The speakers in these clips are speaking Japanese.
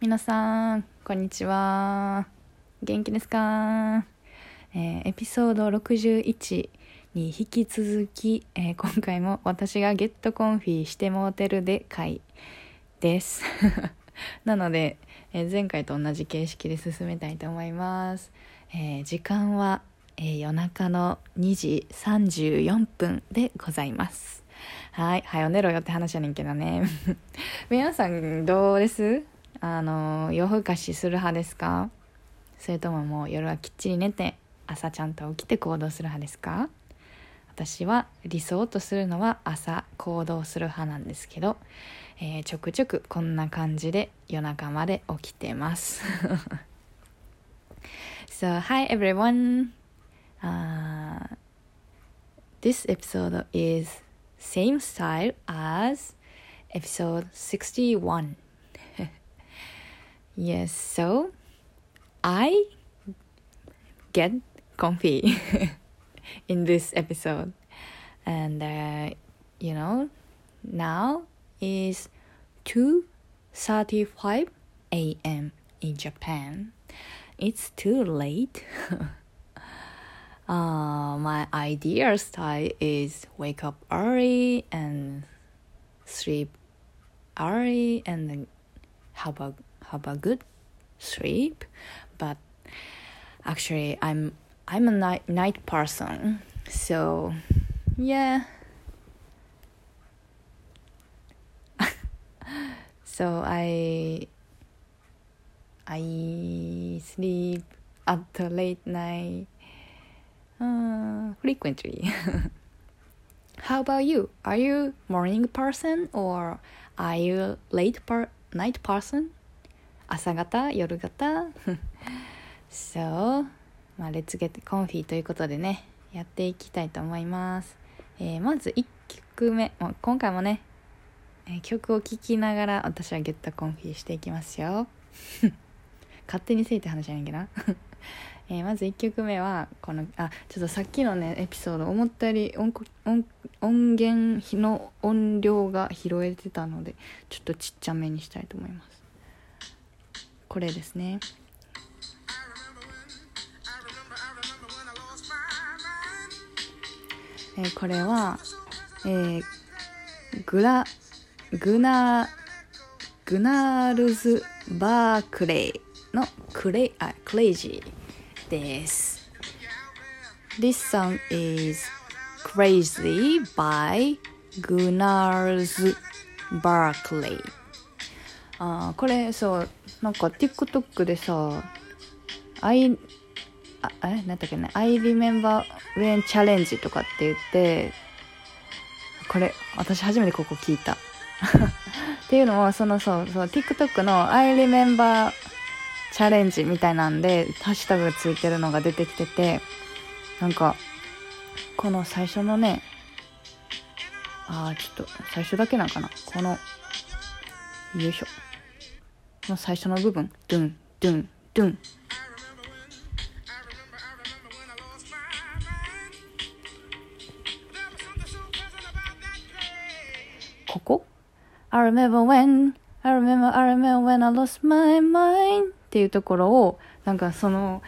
皆さんこんにちは。元気ですか、えーエピソード61に引き続き、えー今回も私がゲットコンフィしてモーテルで回です。なので、えー前回と同じ形式で進めたいと思います、えー時間は、えー夜中の2時34分でございます。はいはよ寝ろよって話やねんけどね。皆さんどうです？あの夜更かしする派ですか？それとももう夜はきっちり寝て朝ちゃんと起きて行動する派ですか？私は理想とするのは朝行動する派なんですけど、えーちょくちょくこんな感じで夜中まで起きてます。So hi everyone、uh, This episode is same style as episode 61 Yes, so I get comfy in this episode. And uh, you know, now is 2:35 a.m. in Japan. It's too late. uh, my ideal style is wake up early and sleep early and then have a have a good sleep but actually i'm i'm a night night person so yeah. So i i sleep at the late night uh, frequently. How about you? Are you morning person or are you late per night person 朝方夜方。So まあレッツゲットコンフィということでねやっていきたいと思います、えーまず1曲目。もう今回もね、えー曲を聴きながら私はゲットコンフィしていきますよ。勝手にせいって話じゃないけどな。えまず1曲目はこのあちょっとさっきのねエピソード思ったより音音音源の音量が拾えてたのでちょっとちっちゃめにしたいと思います。これですね。えーこれは、えーグラグナグナールズ・バークレイのクレイあクレイジーです。This song is Crazy by Gunars Barclay あこれそうなんか TikTok でさ I あえなんだっけね I remember when challenge とかって言ってこれ私初めてここ聞いた。っていうのもそのそうそう TikTok の I remember チャレンジみたいなんでハッシュタグがついてるのが出てきててなんかこの最初のねあーちょっと最初だけなんかな。このよいしょ。の最初の部分ドゥンドゥンドゥンここ I remember when I remember I remember when I lost my mind っていうところをなんかその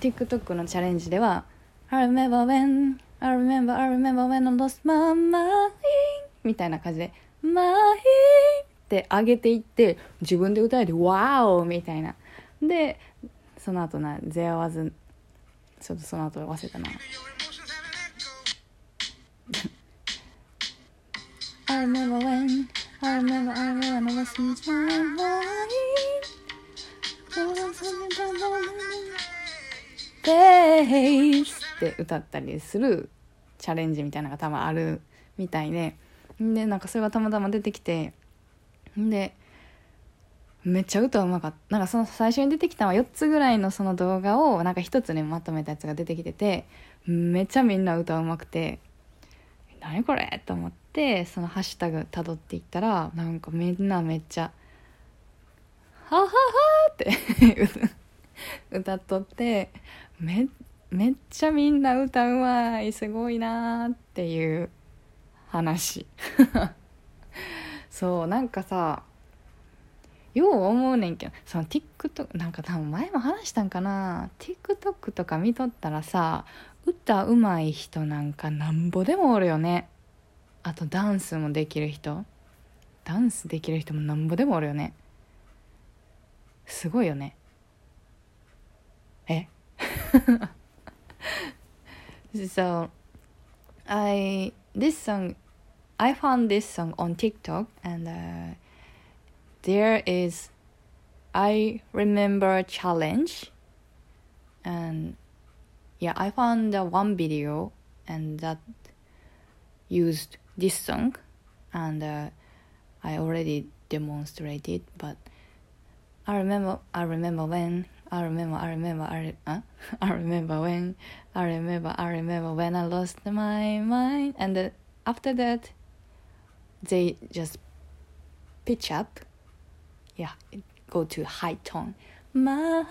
TikTok のチャレンジでは I remember when I remember I remember when I lost my mind みたいな感じで My って上げていって自分で歌えて Wow みたいな。でその後な There was ちょっとその後忘れたな。I remember when I remember I remember I lost my mind. って歌ったりするチャレンジみたいなのが多分あるみたいででなんかそれがたまたま出てきてでめっちゃ歌うまかった。なんかその最初に出てきたのは4つぐらいのその動画をなんか1つねまとめたやつが出てきててめっちゃみんな歌うまくて何これと思ってそのハッシュタグたどっていったらなんかみんなめっちゃ「ははは」って 歌っとってめめっちゃみんな歌うまいすごいなーっていう話。そうなんかさよう思うねんけどその TikTok なんか多分前も話したんかな。TikTok とか見とったらさ歌うまい人なんかなんぼでもおるよね。あとダンスもできる人。ダンスできる人もなんぼでもおるよね。すごいよね。え？so I this song I found this song on TikTok and uh, there is I remember challenge and yeah I found uh, one video and that used this song and uh, I already demonstrated but I remember I remember when I remember I remember I, re- uh? I remember when I remember I remember when I lost my mind and uh, after that they just pitch up. Yeah go to high tone. Mind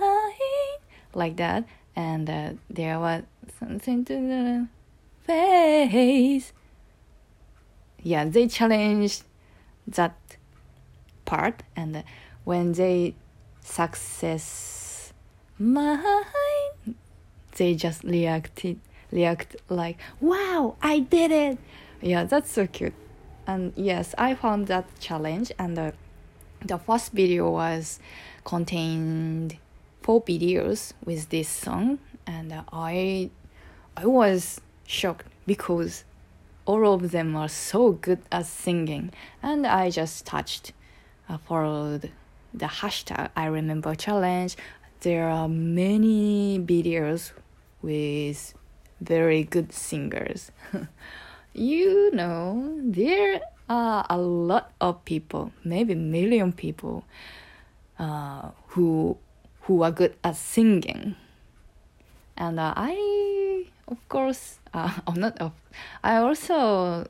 like that. And uh, there was something to the face. Yeah they challenged that part. And uh, when they success mind they just reacted react like wow i did it. Yeah that's so cute and yes i found that challenge and uh, the first video was contained four videos with this song and i i was shocked because all of them are so good at singing and i just touched uh, followed the hashtag i remember challenge. There are many videos with very good singers you know there are a lot of people maybe million people uh, who who are good at singing and uh, i of course uh, oh, not of i also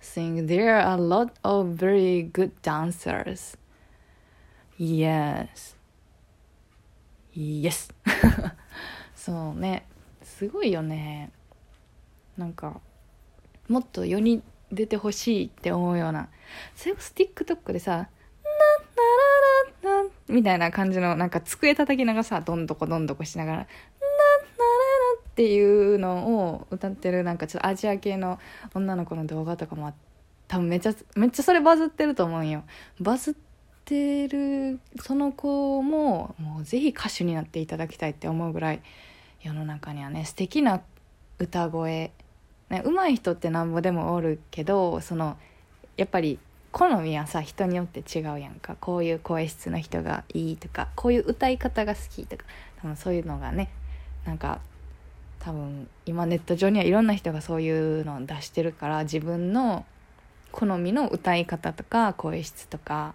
think there are a lot of very good dancers yes yes そうねすごいよねなんか もっと世に出てほしいって思うような。それこそ TikTok でさ「ななららな」みたいな感じのなんか机叩きながらさどんどこどんどこしながら「なならら」っていうのを歌ってるなんかちょっとアジア系の女の子の動画とかも多分めっちゃめっちゃそれバズってると思うんよ。バズってるその子ももうぜひ歌手になっていただきたいって思うぐらい世の中にはね素敵な歌声ね上手い人ってなんぼでもおるけどそのやっぱり好みはさ人によって違うやんか。こういう声質の人がいいとかこういう歌い方が好きとか多分そういうのがねなんか多分今ネット上にはいろんな人がそういうのを出してるから自分の好みの歌い方とか声質とか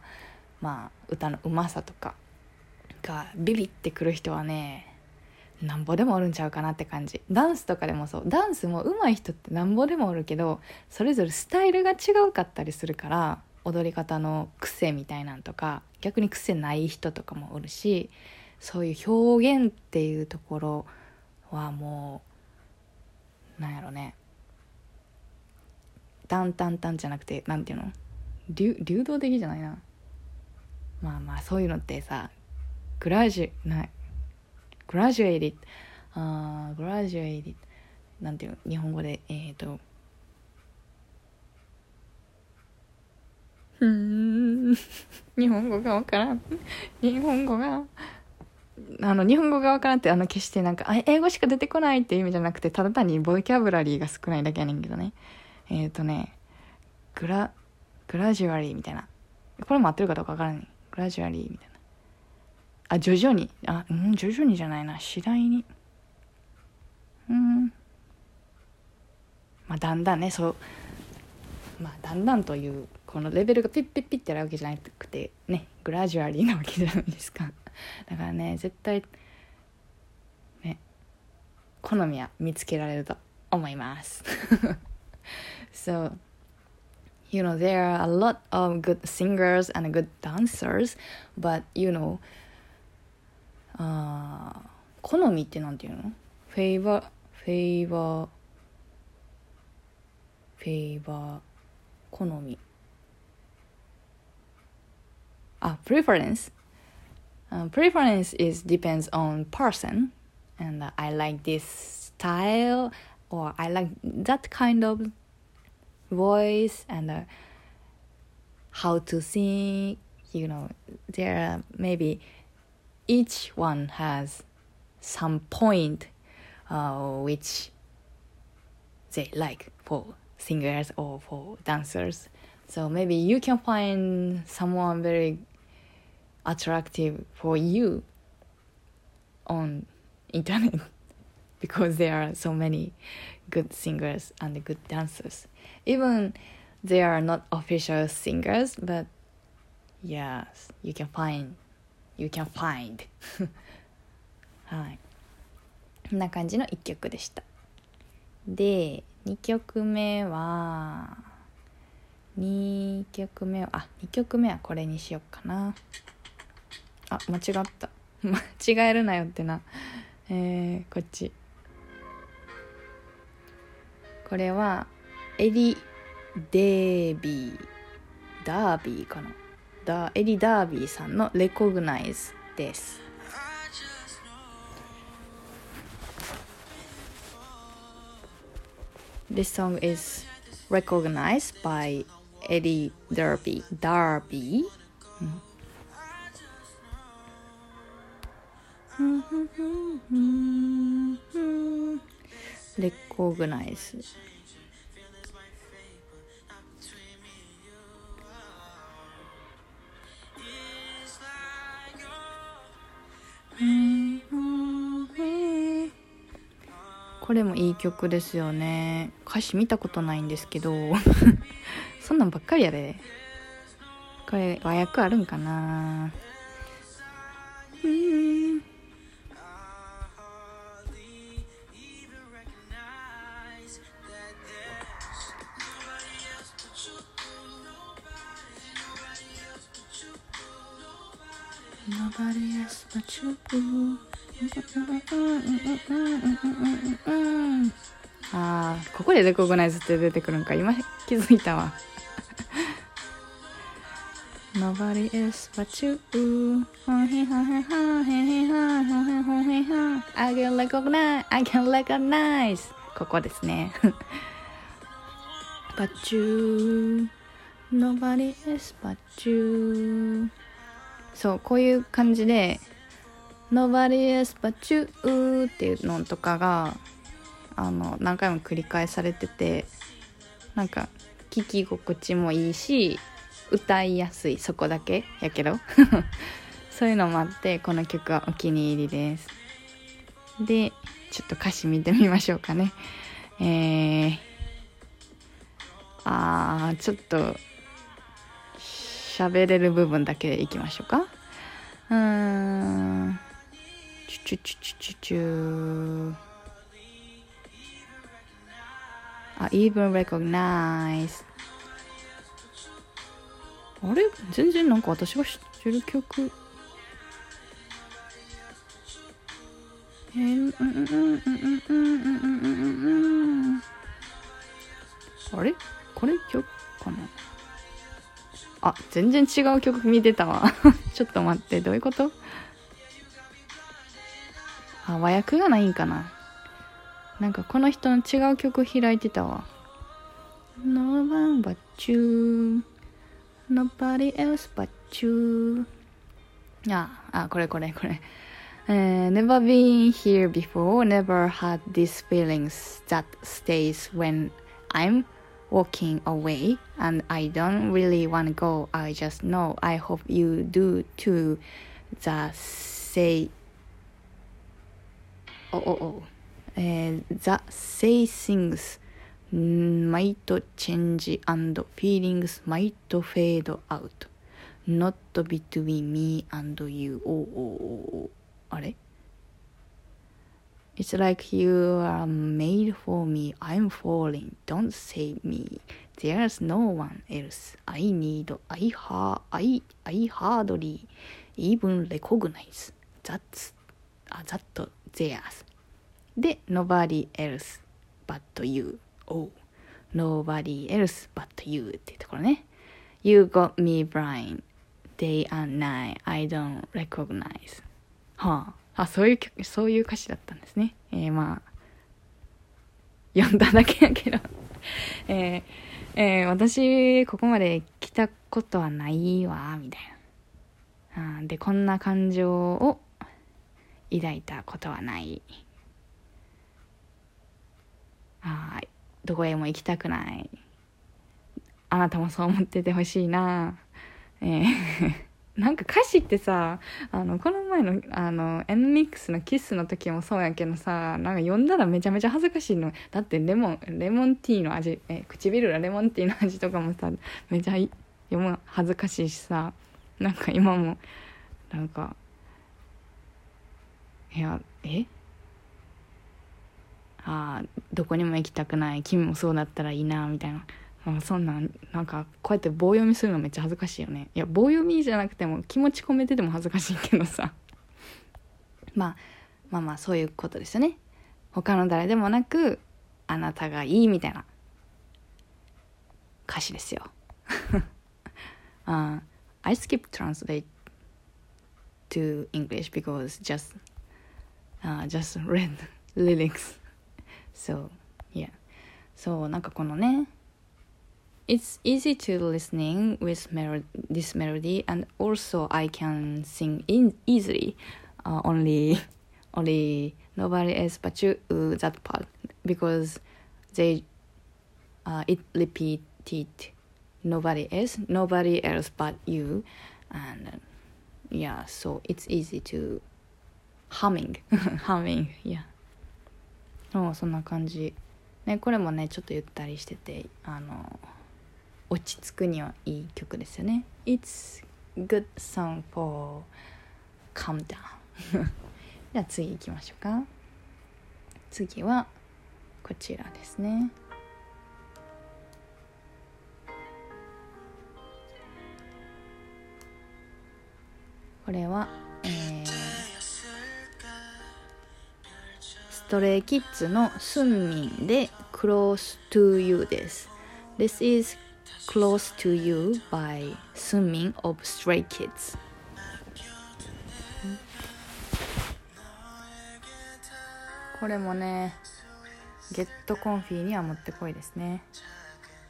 まあ歌のうまさとかがビビってくる人はねなんぼでもおるんちゃうかなって感じ。ダンスとかでもそう。ダンスも上手い人ってなんぼでもおるけどそれぞれスタイルが違うかったりするから踊り方の癖みたいなんとか逆に癖ない人とかもおるしそういう表現っていうところはもうなんやろね。タンタンタンじゃなくてなんていうの？流流動的じゃないな。まあまあそういうのってさグラジュない。Graduated. あ graduated. なんていう日本語でえっ、ー、と。う ん日本語がわからん。日本語があの日本語がわからんってあの決してなんかあ英語しか出てこないっていう意味じゃなくてただ単にボキャブラリーが少ないだけやねんけどね。えっ、ー、とねグラグラジュアリーみたいな。これも合ってるかどうかわからんねグラジュアリーみたいな。あ徐々に。あうん徐々にじゃないな。次第に。うん。まあだんだんねそう。まあだんだんというこのレベルがピッピッピッってあるわけじゃなくてねグラジュアリーなわけじゃないですか。だからね絶対ね好みは見つけられると思います。So you know there are a lot of good singers and good dancers but you know あ好みってなんていうのフェイバーフェイバーフェイバー好み あ preference uh, preference is depends on person and uh, I like this style or I like that kind of voice and uh, how to sing you know there are maybe each one has some point uh, which they like for singers or for dancers. So maybe you can find someone very attractive for you on internet because there are so many good singers and good dancers. Even they are not official singers but yes you can find you can find はい。こんな感じの1曲でした。で2曲目は2曲目はあ2曲目はこれにしようかな。あ間違った。間違えるなよってな。えー、こっち。これはエリ・デービー。ダービーかな。ダエリ・ダービーさんの「レコグナイズ」です This song is recognized by Eddie Derby. Darby. recognize. これもいい曲ですよね。歌詞見たことないんですけど。そんなんばっかりやで。これ和訳あるんかな。ここでレコグナイズって出てくるんか今気づいたわ Nobody else but you I can recognize I can recognize ここですね But you Nobody else but you そうこういう感じで Nobody else but you っていうのとかがあの何回も繰り返されててなんか聞き心地もいいし歌いやすいそこだけ？やけど？そういうのもあってこの曲はお気に入りです。でちょっと歌詞見てみましょうかね。えー、あーちょっと喋れる部分だけでいきましょうか。うーん。チュチュチュチュチュ。あ、even recognize あれ？全然なんか私が知ってる曲。えー、うんうんうんうんうんうんうんうんあれ？これ曲かな？あ、全然違う曲見てたわ。ちょっと待って、どういうこと？あ、和訳がないんかな？なんかこの人の違う曲開いてたわ。No one but you. Nobody else but you. あ、あ、これこれこれ。Uh, never been here before, never had these feelings that stays when I'm walking away and I don't really want to go. I just know I hope you do too. The say おおお、 えー、The Say Things might change and feelings might fade out not between me and you おおおあれ It's like you are made for me. I'm falling. Don't save me. There's no one else. I need. I, ha I, I hardly even recognize. That's, uh, that theirs で nobody else but you. oh nobody else but you っていうところね。You got me blind day and night. I don't recognize. はあ。あそういう曲そういう歌詞だったんですね。えー、まあ。読んだだけやけど。えー、えー、私ここまで来たことはないわみたいな。あでこんな感情を抱いたことはないあどこへも行きたくない。あなたもそう思っててほしいな。えー。なんか歌詞ってさあのこの前のあの N ミックスのキスの時もそうやけどさなんか読んだらめちゃめちゃ恥ずかしいの。だってレモンレモンティーの味え唇がレモンティーの味とかもさめちゃ読む恥ずかしいしさ。なんか今もなんかいやえ？あどこにも行きたくない君もそうだったらいいなみたいな。なんかそんなんなんかこうやって棒読みするのめっちゃ恥ずかしいよね。いや棒読みじゃなくても気持ち込めてても恥ずかしいけどさ。まあまあまあそういうことですよね。他の誰でもなくあなたがいいみたいな。歌詞ですよ。uh, I skip translate to English because just uh, just read lyrics. so yeah そうなんかこのね it's easy to listening with melo- this melody and also I can sing in easily uh, only only nobody else but you uh, that part because they uh, it repeated nobody else nobody else but you and yeah so it's easy to humming humming yeah そうそんな感じ。ねこれもねちょっとゆったりしててあの落ち着くにはいい曲ですよね。It's good song for calm down じゃあ次行きましょうか。次はこちらですね。これは、トレイキッズのスンミンで Close to You です This is Close to You by Sunmin of Stray Kids これもねゲットコンフィにはもってこいですね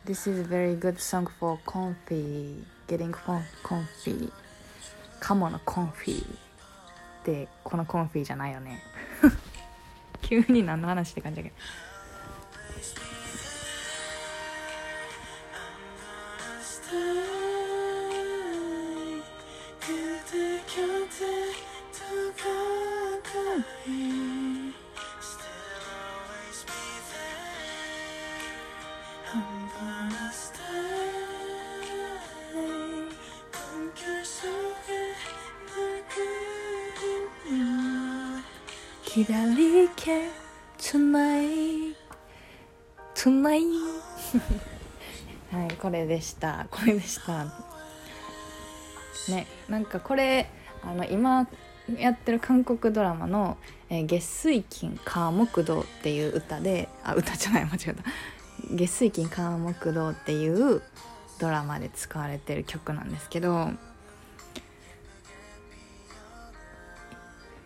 This is a very good song for comfy getting comfy カモのコンフィでこのコンフィじゃないよね急に何の話って感じだけど。左けつまいつまいはいこれでしたこれでしたねなんかこれあの今やってる韓国ドラマの「えー、月水金火木土」っていう歌であ歌じゃない間違えた「月水金火木土」っていうドラマで使われてる曲なんですけど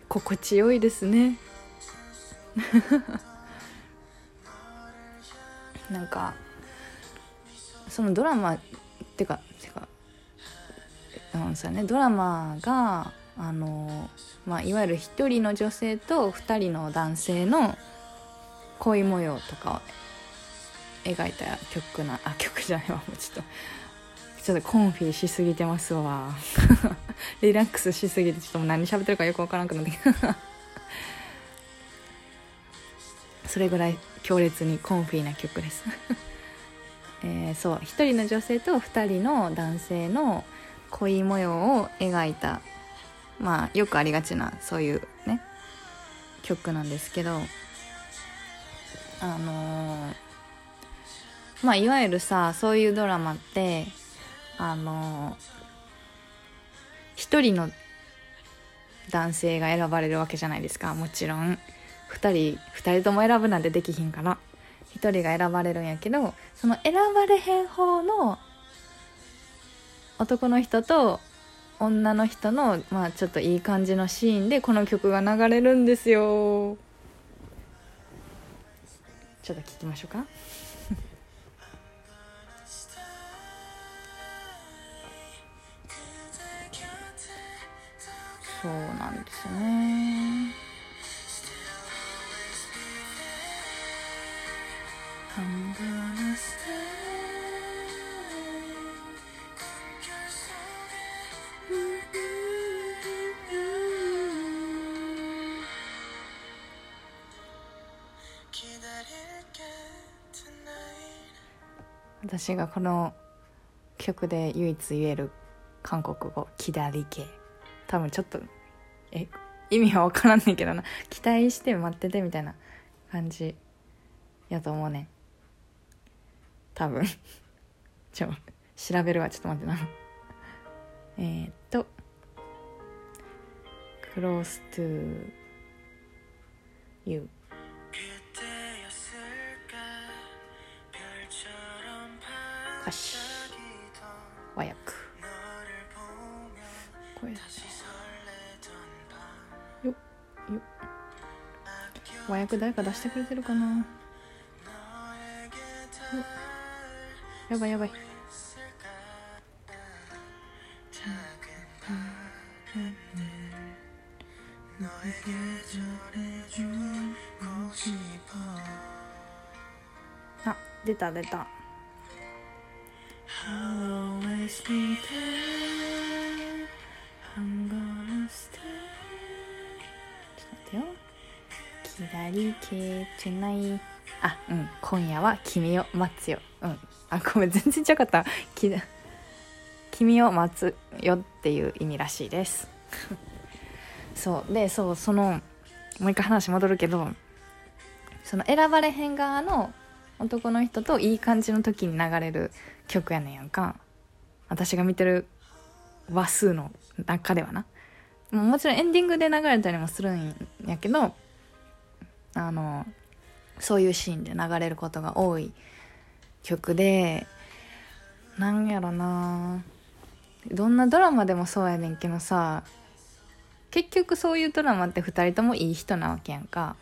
心地よいですね。なんかそのドラマっていうかてかうんそうね。ドラマがあの、まあ、いわゆる一人の女性と二人の男性の恋模様とかを描いた曲なあ曲じゃないわ。もうちょっとちょっとコンフィしすぎてますわ。リラックスしすぎてちょっともう何喋ってるかよくわからなくなってきた。それぐらい強烈にコンフィな曲です。えー、そう一人の女性と二人の男性の恋模様を描いたまあよくありがちなそういうね曲なんですけどあのー、まあいわゆるさそういうドラマってあの、一人の男性が選ばれるわけじゃないですか。もちろん。2人2人とも選ぶなんてできひんから。1人が選ばれるんやけどその選ばれへん方の男の人と女の人の、まあ、ちょっといい感じのシーンでこの曲が流れるんですよ。ちょっと聞きましょうか。そうなんですね。私がこの曲で唯一言える韓国語「キダリ系」多分ちょっとえ意味は分からんねんけどな。期待して待っててみたいな感じやと思うね。ん多分。ちょ調べるわ。ちょっと待ってな。えー、っと「close to you」歌詞和訳。これだねよよ和訳誰か出してくれてるかな？やばいやばい。あ出た出た。always be there 左系 tonight あうん。今夜は君を待つよ。うん。あごめん全然違かった。君を待つよっていう意味らしいです。そう。でそうそのもう一回話戻るけどその選ばれへん側の男の人といい感じの時に流れる曲やねんやんか。私が見てる話数の中ではな。ももちろんエンディングで流れたりもするんやけどあのそういうシーンで流れることが多い曲でなんやろなどんなドラマでもそうやねんけどさ結局そういうドラマって2人ともいい人なわけやんか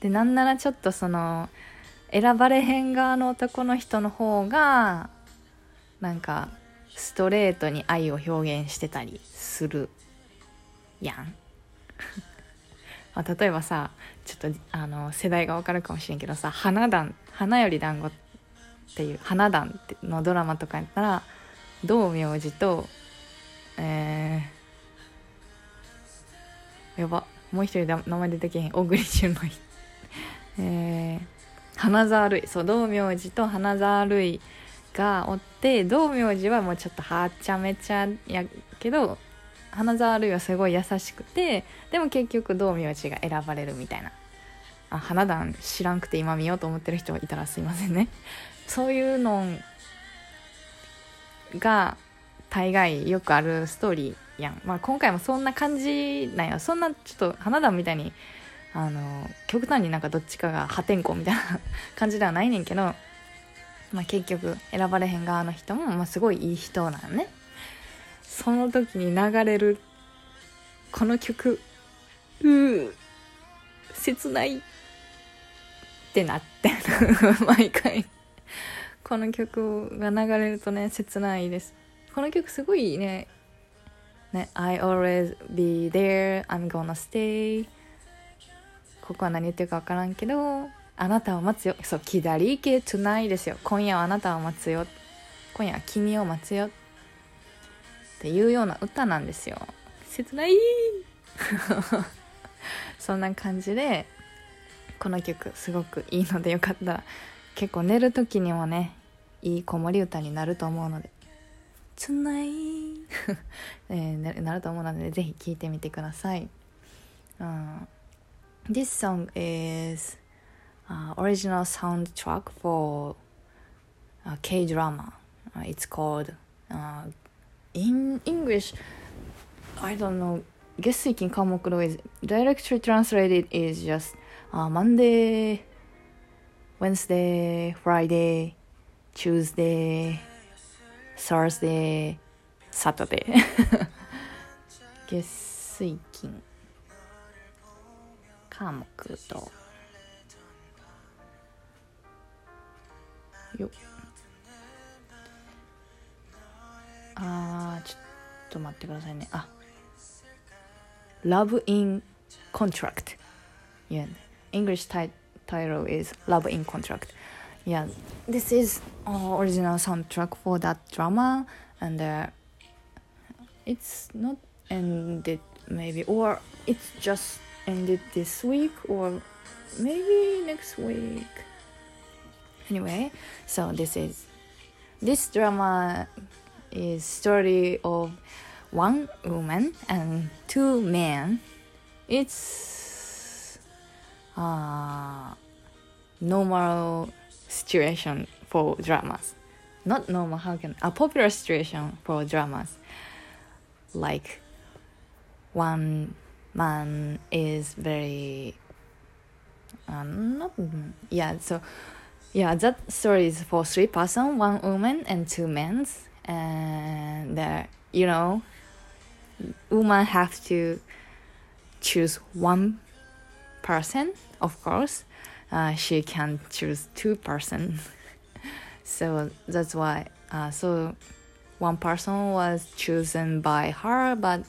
でなんならちょっとその選ばれへん側の男の人の方がなんかストレートに愛を表現してたりするやん。まあ、例えばさちょっとあの世代がわかるかもしれんけどさ「花壇花より団子っていう「花壇のドラマとかやったら道明寺とえー、やばもう一人だ名前出てけへん。小栗旬のえー、花沢類。そう道明寺と花沢類がおって道明寺はもうちょっとはちゃめちゃやけど花沢類はすごい優しくてでも結局道明寺が選ばれるみたいな。あ花壇知らんくて今見ようと思ってる人がいたらすいませんね。そういうのが大概よくあるストーリーやん、まあ、今回もそんな感じなんやそんなちょっと花壇みたいにあの極端になんかどっちかが破天荒みたいな感じではないねんけど、まあ、結局選ばれへん側の人も、まあ、すごいいい人なんね。その時に流れるこの曲うー切ない。ってなって 毎回。この曲が流れるとね切ないです。この曲すごいねね I always be there I'm gonna stay ここは何言ってるか分からんけどあなたを待つよ。そう左行け tonight ですよ。今夜はあなたを待つよ。今夜は君を待つよ。っていうような歌なんですよ。切ない。そんな感じでこの曲すごくいいのでよかったら結構寝る時にもねいい子守歌になると思うので「Tonight えー」なると思うのでぜひ聴いてみてください。うん this song is uh, original soundtrack for a K drama. Uh, it's called uh, in English. I don't know. Guess seeking Kamokuro is directly translated is just uh, Monday, Wednesday, Friday, Tuesday, Thursday, Saturday. 月水金火木とよあーちょっと待ってくださいねあ Love in Contract yeah English ti- title is Love in Contract. Yeah this is uh, original soundtrack for that drama and uh, it's not ended maybe or it's just ended this week or maybe next week. Anyway so this is this drama is story of one woman and two men. It's uh normal situation for dramas. Not normal how can a popular situation for dramas. Like one man is very uh, not yeah so yeah that story is for three person one woman and two men. And uh, you know woman have to choose one person of course uh, she can choose two person. So that's why uh, so one person was chosen by her but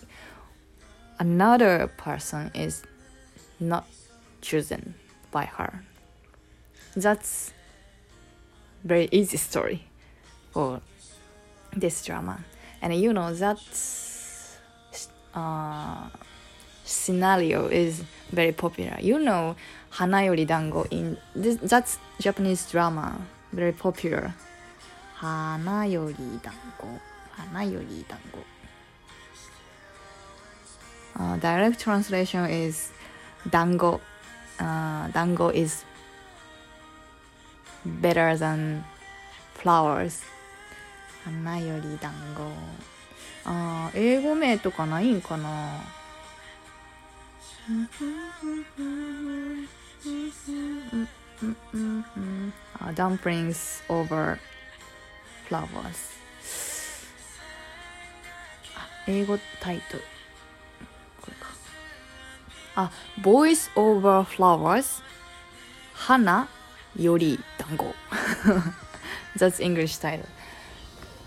another person is not chosen by her. That's very easy story for this drama. And you know that uh, scenario is very popular. You know hana yori dango in this, that's japanese drama very popular 花より団子花より団子 uh, direct translation is dango uh, dango is better than flowers 花より団子あー英語名とかないんかな uh, dumplings over flowers 英語タイトルこれかあ voice over flowers 花より団子 that's English title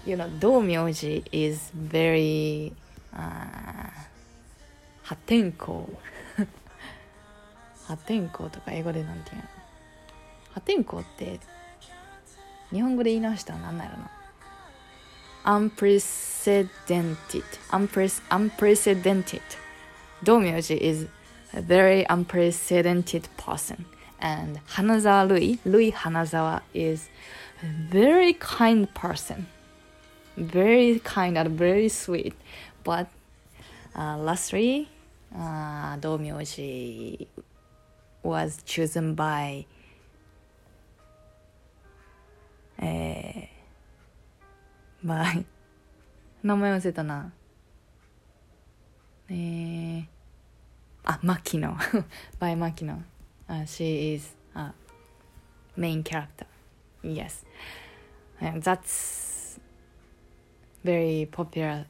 you know 道明寺 is very、uh, 破天荒破天荒とか英語でなんていうの破天荒って日本語で言い直したら何なんやろな unprecedented unpre unprecedented 道明寺 is a very unprecedented person and 花沢類類花沢 is a very kind person very kind and very sweet but uh, lastly uh, 道明寺 was chosen by えー、by 名前忘れたなえー、あ、マキノ by マキノ uh, she is a main character yes and that's very popular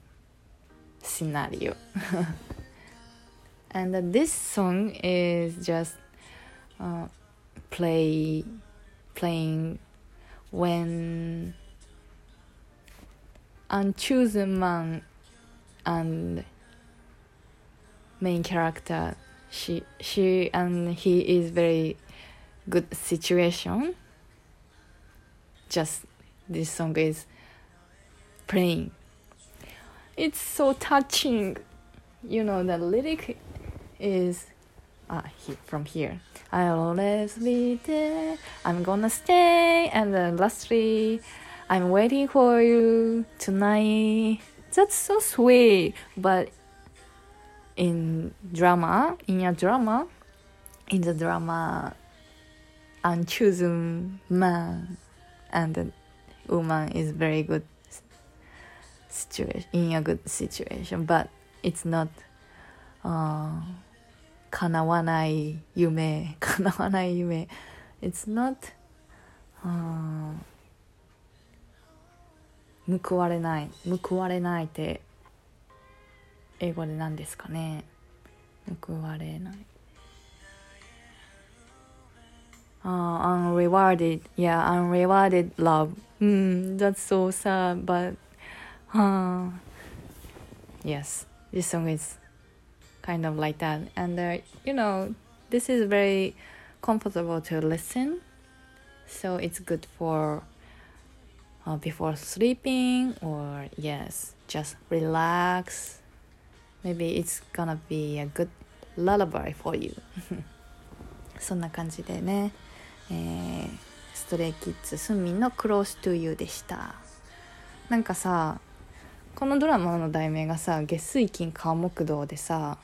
scenario and uh, this song is just uh, play playing when unchosen man and main character she she and he is very good situation. Just this song is playing. It's so touching. You know the lyric is ah he, from here. I'll always be there. I'm gonna stay. And then lastly i'm waiting for you tonight. That's so sweet. But in drama in a drama in the drama unchosen man. And the woman is very good situation in a good situation. But it's not uh, 叶わない夢叶わない夢 it's not、uh, 報われない報われないって英語で何ですかね報われないあ、uh, unrewarded yeah unrewarded love mm, that's so sad but uh, yes this song is kind of like that and uh, you know this is very comfortable to listen so it's good for uh, before sleeping or yes just relax maybe it's gonna be a good lullaby for you そんな感じでね、えー、ストレイキッズスンミンの Close to You でしたなんかさこのドラマの題名がさ月水金火木道でさ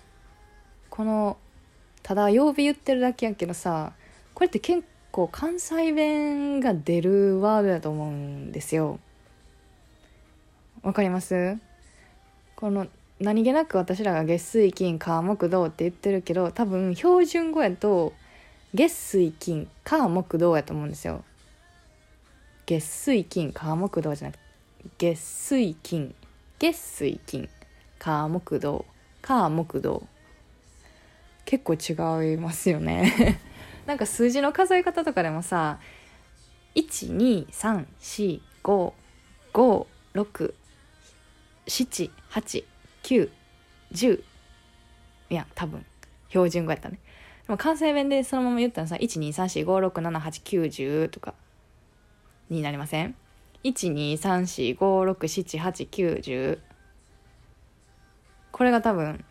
このただ曜日言ってるだけやけどさこれって結構関西弁が出るワードだと思うんですよ。わかります？この何気なく私らが月水金火木土って言ってるけど多分標準語やと月水金火木土やと思うんですよ。月水金火木土じゃなくて月水金月水金火木土火木土。結構違いますよね。なんか数字の数え方とかでもさ12345567891いや多分標準語やったね。でも関西弁でそのまま言ったらさ12345678910とかになりません ?12345678910 これが多分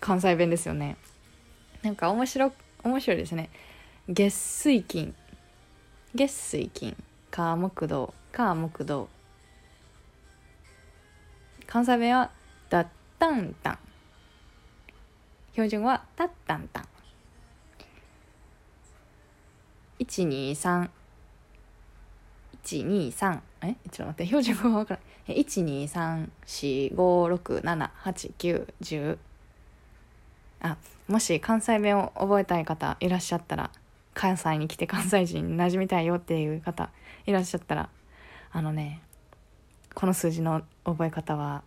関西弁ですよね。なんか面白面白いですね。月水金。月水金。火木土火木土関西弁はダッタンタン標準はタッタンタン123 123え？ちょっと待って。標準語が分からない12345678910あもし関西弁を覚えたい方いらっしゃったら関西に来て関西人に馴染みたいよっていう方いらっしゃったらあのねこの数字の覚え方は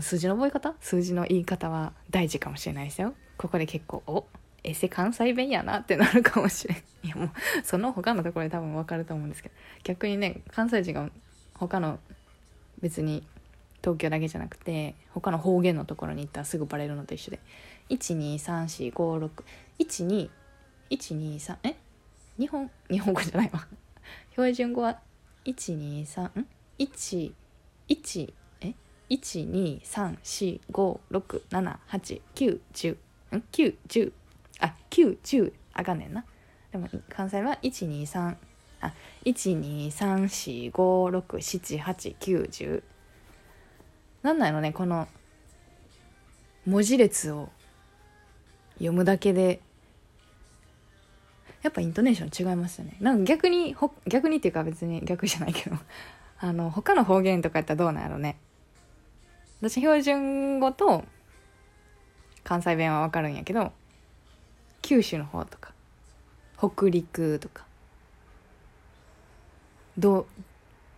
数字の覚え方数字の言い方は大事かもしれないですよ。ここで結構おエセ関西弁やなってなるかもしれん。いやもうその他のところで多分分かると思うんですけど。逆にね関西人が他の別に東京だけじゃなくて他の方言のところに行ったらすぐバレるのと一緒で。12345612123え？日本？日本語じゃないわ。標準語は？123ん？1 1え？12345678910ん？910あ910あかんねんな。でも関西は123あ12345678910なんなんやろねこの文字列を読むだけで。やっぱイントネーション違いますよね。なんか逆にほ逆にっていうか別に逆じゃないけど。あの他の方言とかやったらどうなんやろうね。私標準語と関西弁は分かるんやけど九州の方とか北陸とか。どう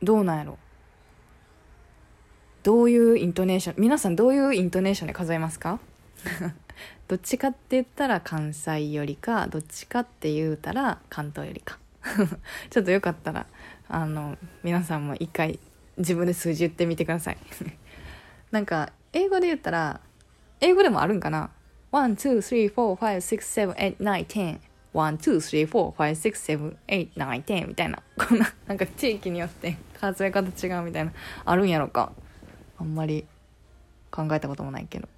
どうなんやろ。どういうイントネーション皆さんどういうイントネーションで数えますか？どっちかって言ったら関西よりかどっちかって言うたら関東よりか。ちょっとよかったらあの皆さんも一回自分で数字言ってみてください。なんか英語で言ったら英語でもあるんかな ?1, 2, 3, 4, 5, 6, 7, 8, 9, 10 1, 2, 3, 4, 5, 6, 7, 8, 9, 10みたいな。こんななんか地域によって数え方違うみたいなあるんやろか。あんまり考えたこともないけど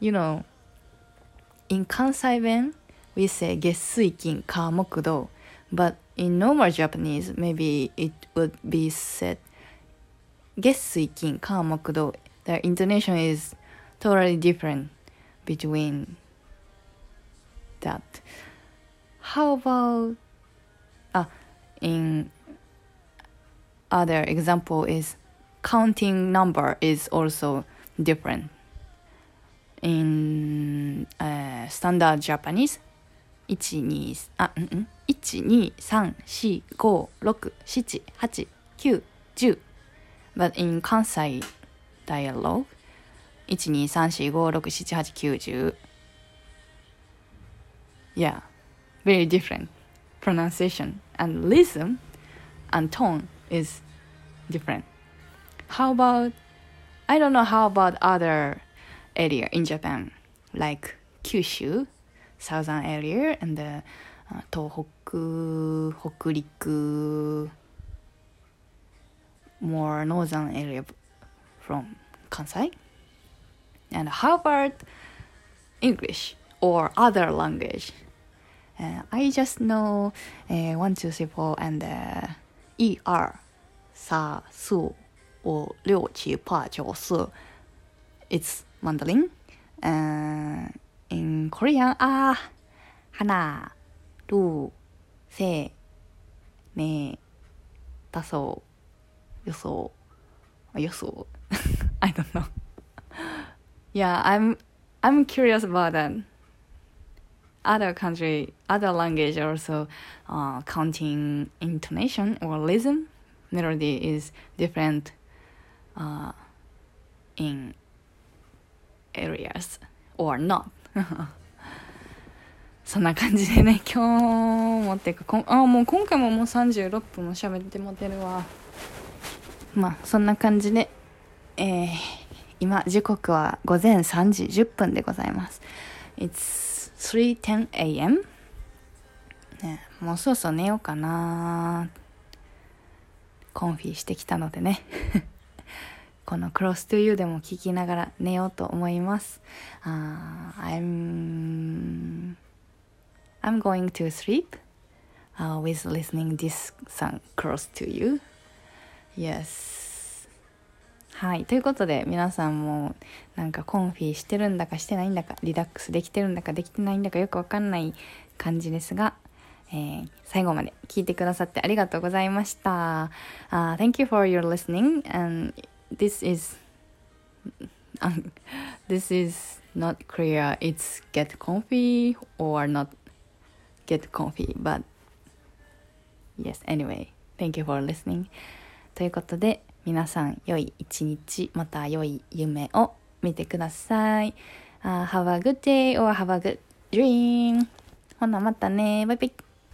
You know in 関西弁 we say 月水金火木土 but in normal Japanese maybe it would be said 月水金火木土 the intonation is totally different between that how about ah in other example is counting number is also different. In uh, standard Japanese, 1, 2, あ、うんうん12345678910 but in Kansai dialogue 12345678910 yeah very different pronunciation and rhythm and tone is different. How about I don't know how about other area in Japan like Kyushu, southern area and the uh, Tohoku, Hokuriku, more northern area from Kansai. And how about English or other language? Uh, I just know uh, one, two, three, four, and uh, er さ su 五六七八九四 it's Mandarin uh, in Korean あ花ルせねだそう予想予想 I don't know yeah I'm I'm curious about that other country other language also uh, counting intonation or rhythm melody is different uh, in areas or not そんな感じでね今日もっていうかこあもう今回ももう36分も喋ってもてるわまあそんな感じでえー、今時刻は午前3時10分でございます It's 3:10 a.m. ねもうそろそろ寝ようかなコンフィしてきたのでねこの Close to You でも聞きながら寝ようと思います。Uh, I'm, I'm going to sleep、uh, with listening this song Close to You. Yes. はい。ということで、皆さんもなんかコンフィしてるんだかしてないんだか、リラックスできてるんだかできてないんだかよくわかんない感じですが、えー、最後まで聞いてくださってありがとうございました。Uh, thank you for your listening and this is this is not clear it's get comfy or not get comfy but yes anyway thank you for listening ということで皆さん良い一日また良い夢を見てください、uh, Have a good day or have a good dream ほなまたねバイバイ